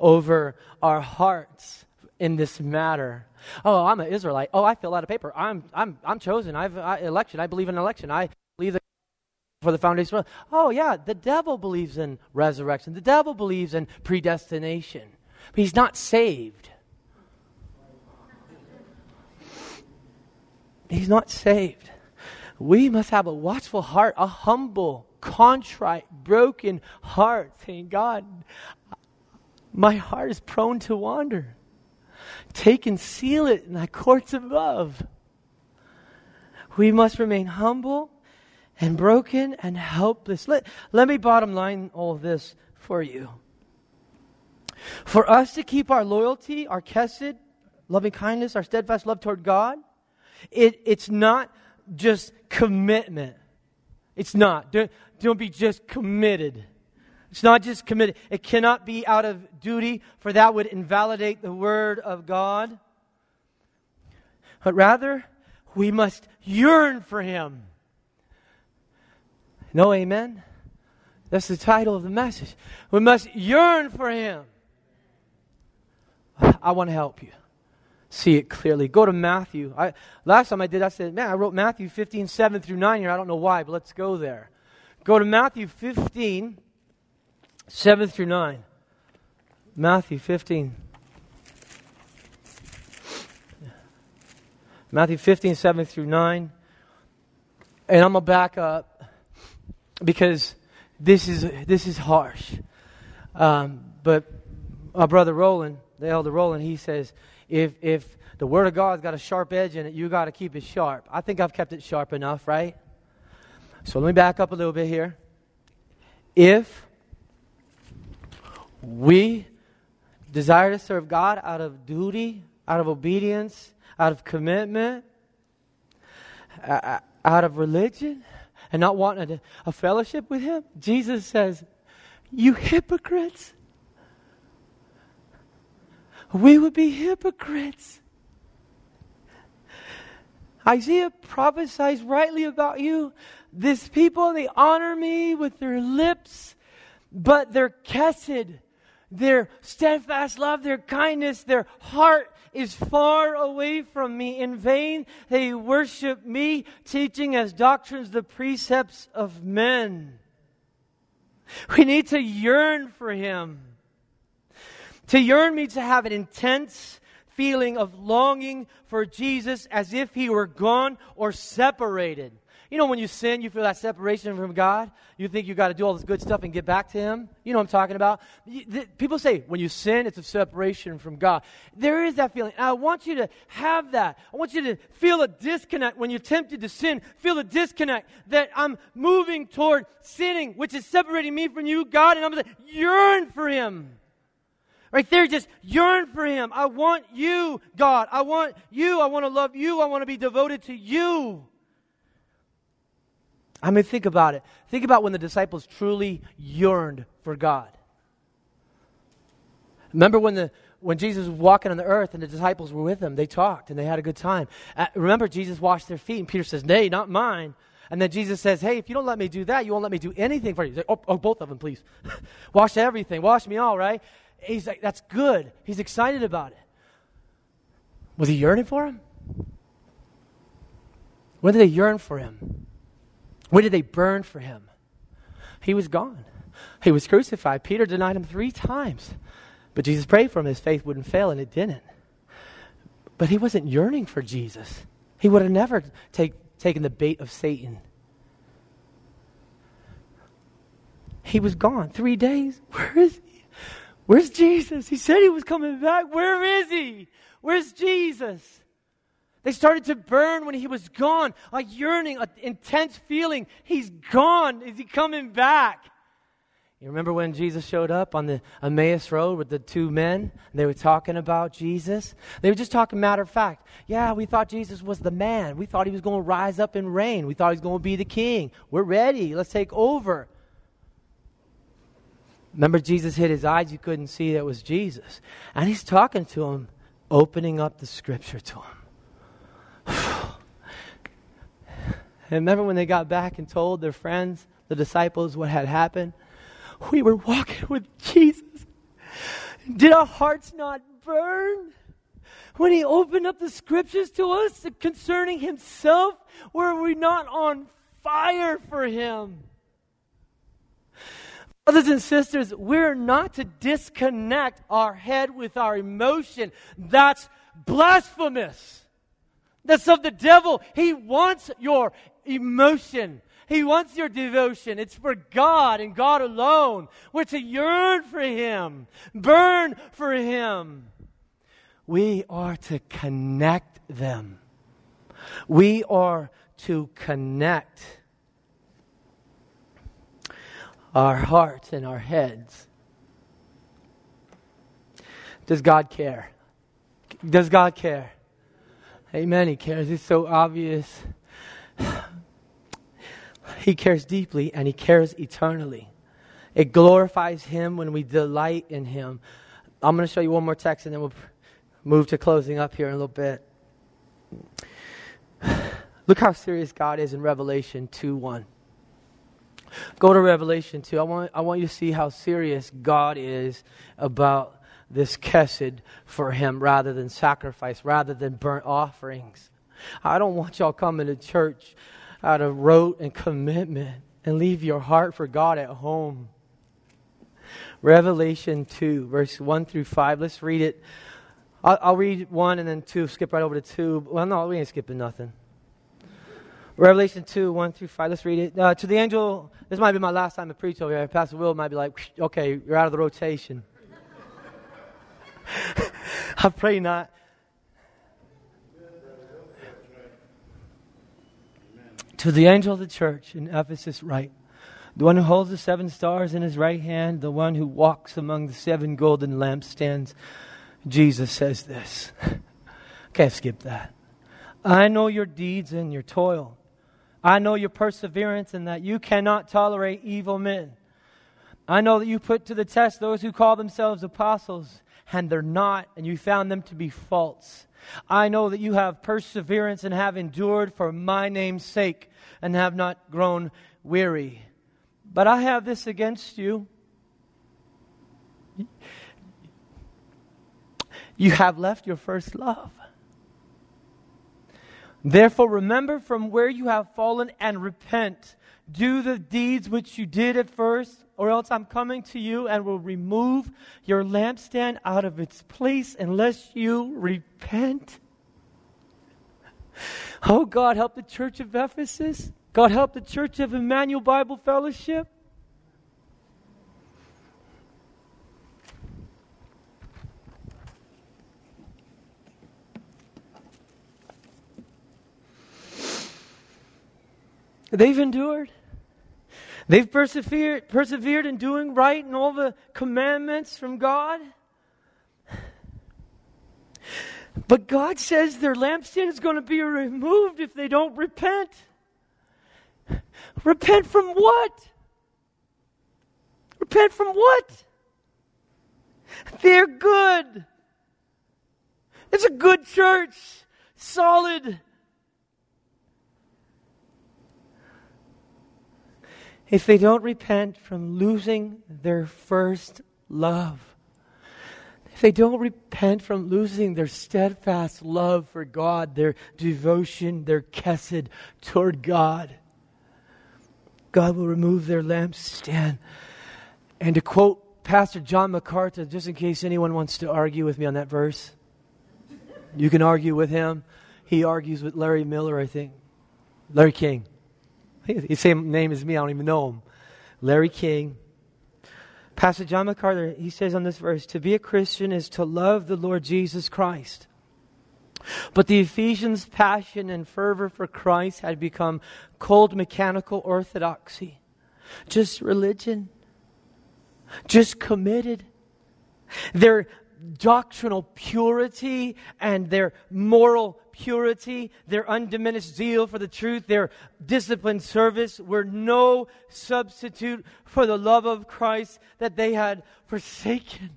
over our hearts in this matter. Oh, I'm an Israelite. Oh, I fill out a paper. I'm, I'm, I'm chosen. I've I, election. I believe in election. I for the foundation. Oh, yeah, the devil believes in resurrection. The devil believes in predestination. But he's not saved. He's not saved. We must have a watchful heart, a humble contrite, broken heart, saying, God, my heart is prone to wander. Take and seal it in thy courts above. We must remain humble and broken and helpless. Let, let me bottom line all this for you. For us to keep our loyalty, our kesed, loving kindness, our steadfast love toward God, it, it's not just commitment. It's not. Don't, don't be just committed. It's not just committed. It cannot be out of duty, for that would invalidate the Word of God. But rather, we must yearn for Him. No, amen? That's the title of the message. We must yearn for Him. I want to help you see it clearly. Go to Matthew. I, last time I did, I said, man, I wrote Matthew 15, 7 through 9 here. I don't know why, but let's go there. Go to Matthew 15, 7 through 9. Matthew 15. Matthew 15, 7 through 9. And I'm going to back up because this is, this is harsh. Um, but my brother Roland, the elder Roland, he says, if, if the Word of God's got a sharp edge in it, you got to keep it sharp. I think I've kept it sharp enough, right? So let me back up a little bit here. If we desire to serve God out of duty, out of obedience, out of commitment, out of religion, and not wanting a, a fellowship with Him, Jesus says, You hypocrites. We would be hypocrites. Isaiah prophesies rightly about you. This people, they honor me with their lips, but their kesed, their steadfast love, their kindness, their heart is far away from me. In vain they worship me, teaching as doctrines the precepts of men. We need to yearn for him. To yearn means to have an intense feeling of longing for Jesus as if he were gone or separated. You know, when you sin, you feel that separation from God. You think you got to do all this good stuff and get back to Him. You know what I'm talking about? People say when you sin, it's a separation from God. There is that feeling. I want you to have that. I want you to feel a disconnect when you're tempted to sin. Feel a disconnect that I'm moving toward sinning, which is separating me from you, God, and I'm going to yearn for Him. Right there, just yearn for Him. I want you, God. I want you. I want to love you. I want to be devoted to you. I mean, think about it. Think about when the disciples truly yearned for God. Remember when, the, when Jesus was walking on the earth and the disciples were with him? They talked and they had a good time. Uh, remember, Jesus washed their feet, and Peter says, Nay, not mine. And then Jesus says, Hey, if you don't let me do that, you won't let me do anything for you. Like, oh, oh, both of them, please. Wash everything. Wash me all, right? He's like, That's good. He's excited about it. Was he yearning for him? When did they yearn for him? When did they burn for him? He was gone. He was crucified. Peter denied him three times. But Jesus prayed for him. His faith wouldn't fail, and it didn't. But he wasn't yearning for Jesus. He would have never take, taken the bait of Satan. He was gone. Three days. Where is he? Where's Jesus? He said he was coming back. Where is he? Where's Jesus? They started to burn when he was gone. A yearning, an intense feeling. He's gone. Is he coming back? You remember when Jesus showed up on the Emmaus Road with the two men? They were talking about Jesus. They were just talking matter of fact. Yeah, we thought Jesus was the man. We thought he was going to rise up and reign. We thought he was going to be the king. We're ready. Let's take over. Remember, Jesus hit his eyes. You couldn't see that was Jesus. And he's talking to him, opening up the scripture to him. And remember when they got back and told their friends, the disciples, what had happened? We were walking with Jesus. Did our hearts not burn? When he opened up the scriptures to us concerning himself, were we not on fire for him? Brothers and sisters, we're not to disconnect our head with our emotion. That's blasphemous. That's of the devil. He wants your emotion. He wants your devotion. It's for God and God alone. We're to yearn for Him, burn for Him. We are to connect them. We are to connect our hearts and our heads. Does God care? Does God care? Amen. He cares. It's so obvious. He cares deeply and He cares eternally. It glorifies Him when we delight in Him. I'm going to show you one more text and then we'll move to closing up here in a little bit. Look how serious God is in Revelation 2 1. Go to Revelation 2. I want, I want you to see how serious God is about this kesed for him rather than sacrifice, rather than burnt offerings. I don't want y'all coming to church out of rote and commitment and leave your heart for God at home. Revelation 2, verse 1 through 5. Let's read it. I'll, I'll read 1 and then 2, skip right over to 2. Well, no, we ain't skipping nothing. Revelation 2, 1 through 5. Let's read it. Uh, to the angel, this might be my last time to preach over here. Pastor Will might be like, okay, you're out of the rotation. I pray not. To the angel of the church in Ephesus, write the one who holds the seven stars in his right hand, the one who walks among the seven golden lampstands. Jesus says this. Can't skip that. I know your deeds and your toil. I know your perseverance and that you cannot tolerate evil men. I know that you put to the test those who call themselves apostles and they're not, and you found them to be false. I know that you have perseverance and have endured for my name's sake and have not grown weary. But I have this against you. You have left your first love. Therefore, remember from where you have fallen and repent. Do the deeds which you did at first or else I'm coming to you and will remove your lampstand out of its place unless you repent. Oh, God, help the church of Ephesus. God, help the church of Emmanuel Bible Fellowship. They've endured. They've persevered, persevered in doing right and all the commandments from God. But God says their lampstand is going to be removed if they don't repent. Repent from what? Repent from what? They're good. It's a good church, solid. If they don't repent from losing their first love, if they don't repent from losing their steadfast love for God, their devotion, their kesed toward God, God will remove their lampstand. And to quote Pastor John MacArthur, just in case anyone wants to argue with me on that verse, you can argue with him. He argues with Larry Miller, I think. Larry King. The same name as me, I don't even know him. Larry King. Pastor John MacArthur, he says on this verse, to be a Christian is to love the Lord Jesus Christ. But the Ephesians' passion and fervor for Christ had become cold mechanical orthodoxy. Just religion. Just committed. Their doctrinal purity and their moral purity, their undiminished zeal for the truth, their disciplined service were no substitute for the love of Christ that they had forsaken.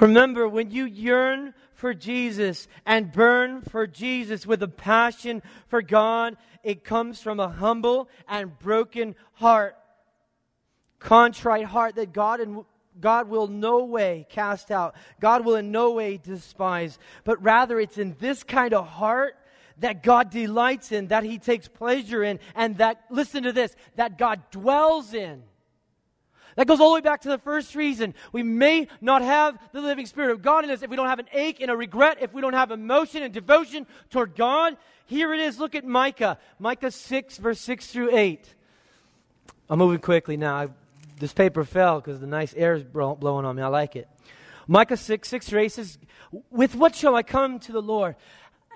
Remember, when you yearn for Jesus and burn for Jesus with a passion for God, it comes from a humble and broken heart. Contrite heart that God and God will no way cast out. God will in no way despise. But rather, it's in this kind of heart that God delights in, that He takes pleasure in, and that, listen to this, that God dwells in. That goes all the way back to the first reason. We may not have the living Spirit of God in us if we don't have an ache and a regret, if we don't have emotion and devotion toward God. Here it is. Look at Micah. Micah 6, verse 6 through 8. I'm moving quickly now this paper fell because the nice air is blowing on me. I like it. Micah 6, 6 through 8 says, With what shall I come to the Lord?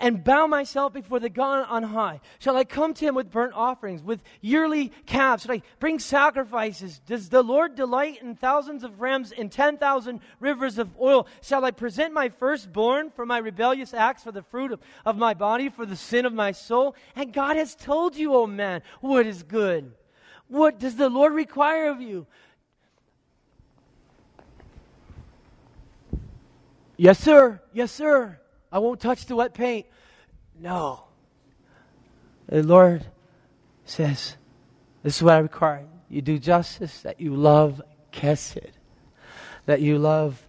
and bow myself before the God on high? Shall I come to him with burnt offerings, with yearly calves? Shall I bring sacrifices? Does the Lord delight in thousands of rams and 10,000 rivers of oil? Shall I present my firstborn for my rebellious acts, for the fruit of, of my body, for the sin of my soul? And God has told you, O oh man, what is good. What does the Lord require of you? Yes, sir. Yes, sir. I won't touch the wet paint. No. The Lord says, This is what I require. You do justice, that you love chesed, that you love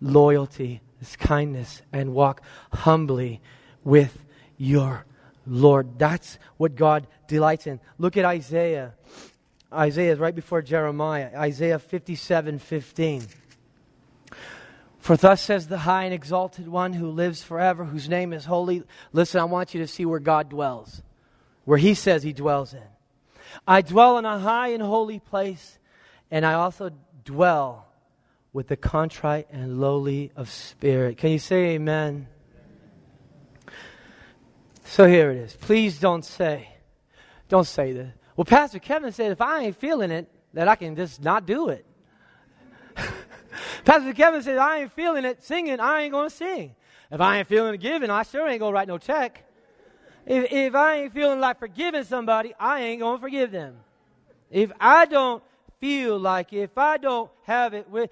loyalty, this kindness, and walk humbly with your Lord. That's what God delights in. Look at Isaiah. Isaiah is right before Jeremiah. Isaiah 57 15. For thus says the high and exalted one who lives forever, whose name is holy. Listen, I want you to see where God dwells, where he says he dwells in. I dwell in a high and holy place, and I also dwell with the contrite and lowly of spirit. Can you say amen? So here it is. Please don't say, don't say this. Well, Pastor Kevin said if I ain't feeling it, that I can just not do it. Pastor Kevin said I ain't feeling it singing, I ain't going to sing. If I ain't feeling giving, I sure ain't going to write no check. If, if I ain't feeling like forgiving somebody, I ain't going to forgive them. If I don't feel like, if I don't have it with,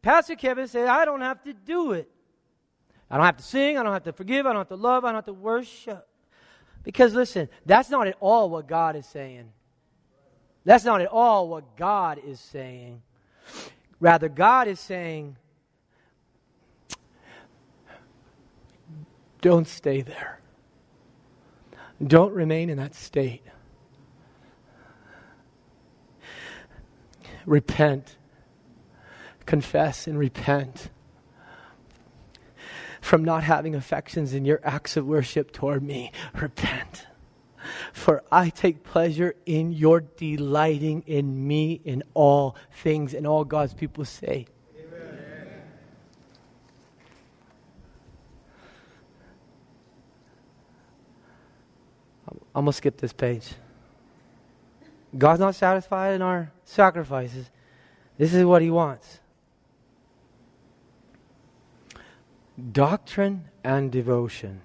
Pastor Kevin said I don't have to do it. I don't have to sing, I don't have to forgive, I don't have to love, I don't have to worship. Because listen, that's not at all what God is saying. That's not at all what God is saying. Rather, God is saying, don't stay there. Don't remain in that state. Repent. Confess and repent from not having affections in your acts of worship toward me. Repent. For I take pleasure in your delighting in me in all things. And all God's people say, Amen. I'm going to skip this page. God's not satisfied in our sacrifices. This is what He wants doctrine and devotion.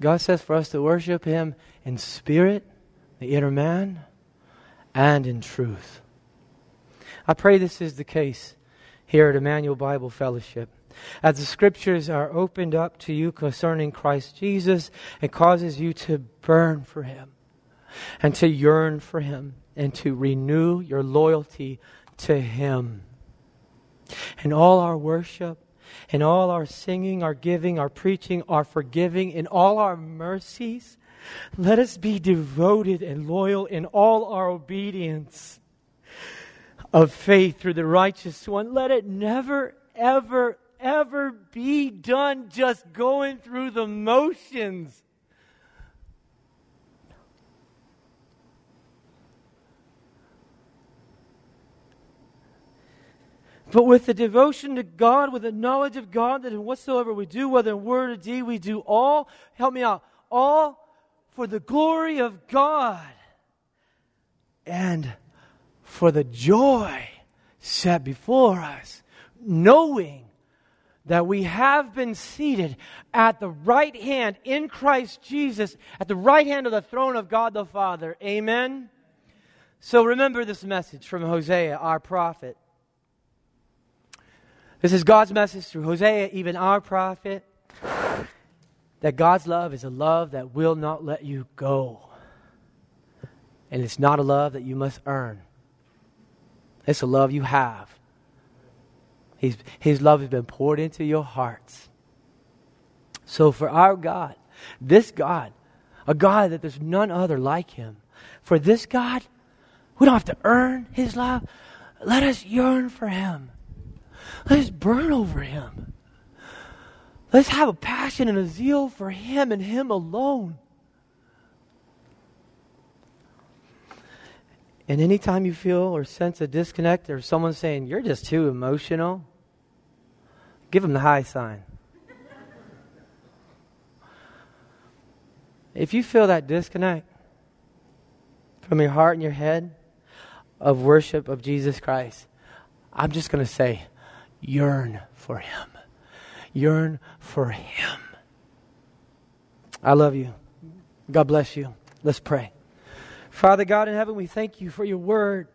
God says for us to worship Him in spirit, the inner man, and in truth. I pray this is the case here at Emmanuel Bible Fellowship. As the scriptures are opened up to you concerning Christ Jesus, it causes you to burn for Him and to yearn for Him and to renew your loyalty to Him. And all our worship, in all our singing, our giving, our preaching, our forgiving, in all our mercies, let us be devoted and loyal in all our obedience of faith through the righteous one. Let it never, ever, ever be done just going through the motions. But with the devotion to God, with the knowledge of God, that in whatsoever we do, whether in word or deed, we do all, help me out, all for the glory of God and for the joy set before us, knowing that we have been seated at the right hand in Christ Jesus, at the right hand of the throne of God the Father. Amen. So remember this message from Hosea, our prophet. This is God's message through Hosea, even our prophet, that God's love is a love that will not let you go. And it's not a love that you must earn. It's a love you have. His, his love has been poured into your hearts. So, for our God, this God, a God that there's none other like him, for this God, we don't have to earn his love. Let us yearn for him. Let's burn over him. Let's have a passion and a zeal for him and him alone. And anytime you feel or sense a disconnect or someone saying, you're just too emotional, give them the high sign. if you feel that disconnect from your heart and your head of worship of Jesus Christ, I'm just going to say, yearn for Him. Yearn for Him. I love you. God bless you. Let's pray. Father God in heaven, we thank you for your word.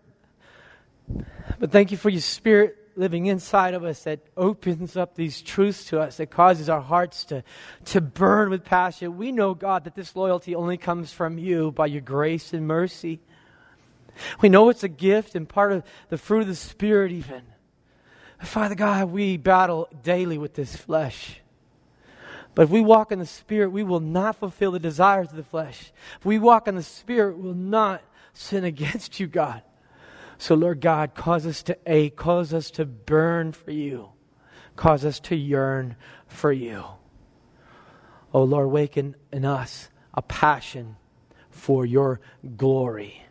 But thank you for your spirit living inside of us that opens up these truths to us, that causes our hearts to, to burn with passion. We know, God, that this loyalty only comes from you by your grace and mercy. We know it's a gift and part of the fruit of the Spirit, even. Father God, we battle daily with this flesh. But if we walk in the Spirit, we will not fulfill the desires of the flesh. If we walk in the Spirit, we will not sin against you, God. So, Lord God, cause us to ache, cause us to burn for you, cause us to yearn for you. Oh, Lord, waken in us a passion for your glory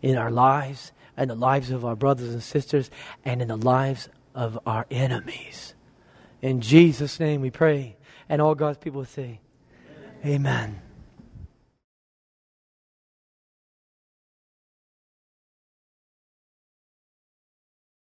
in our lives and the lives of our brothers and sisters and in the lives of our enemies. In Jesus' name we pray. And all God's people say, Amen. Amen.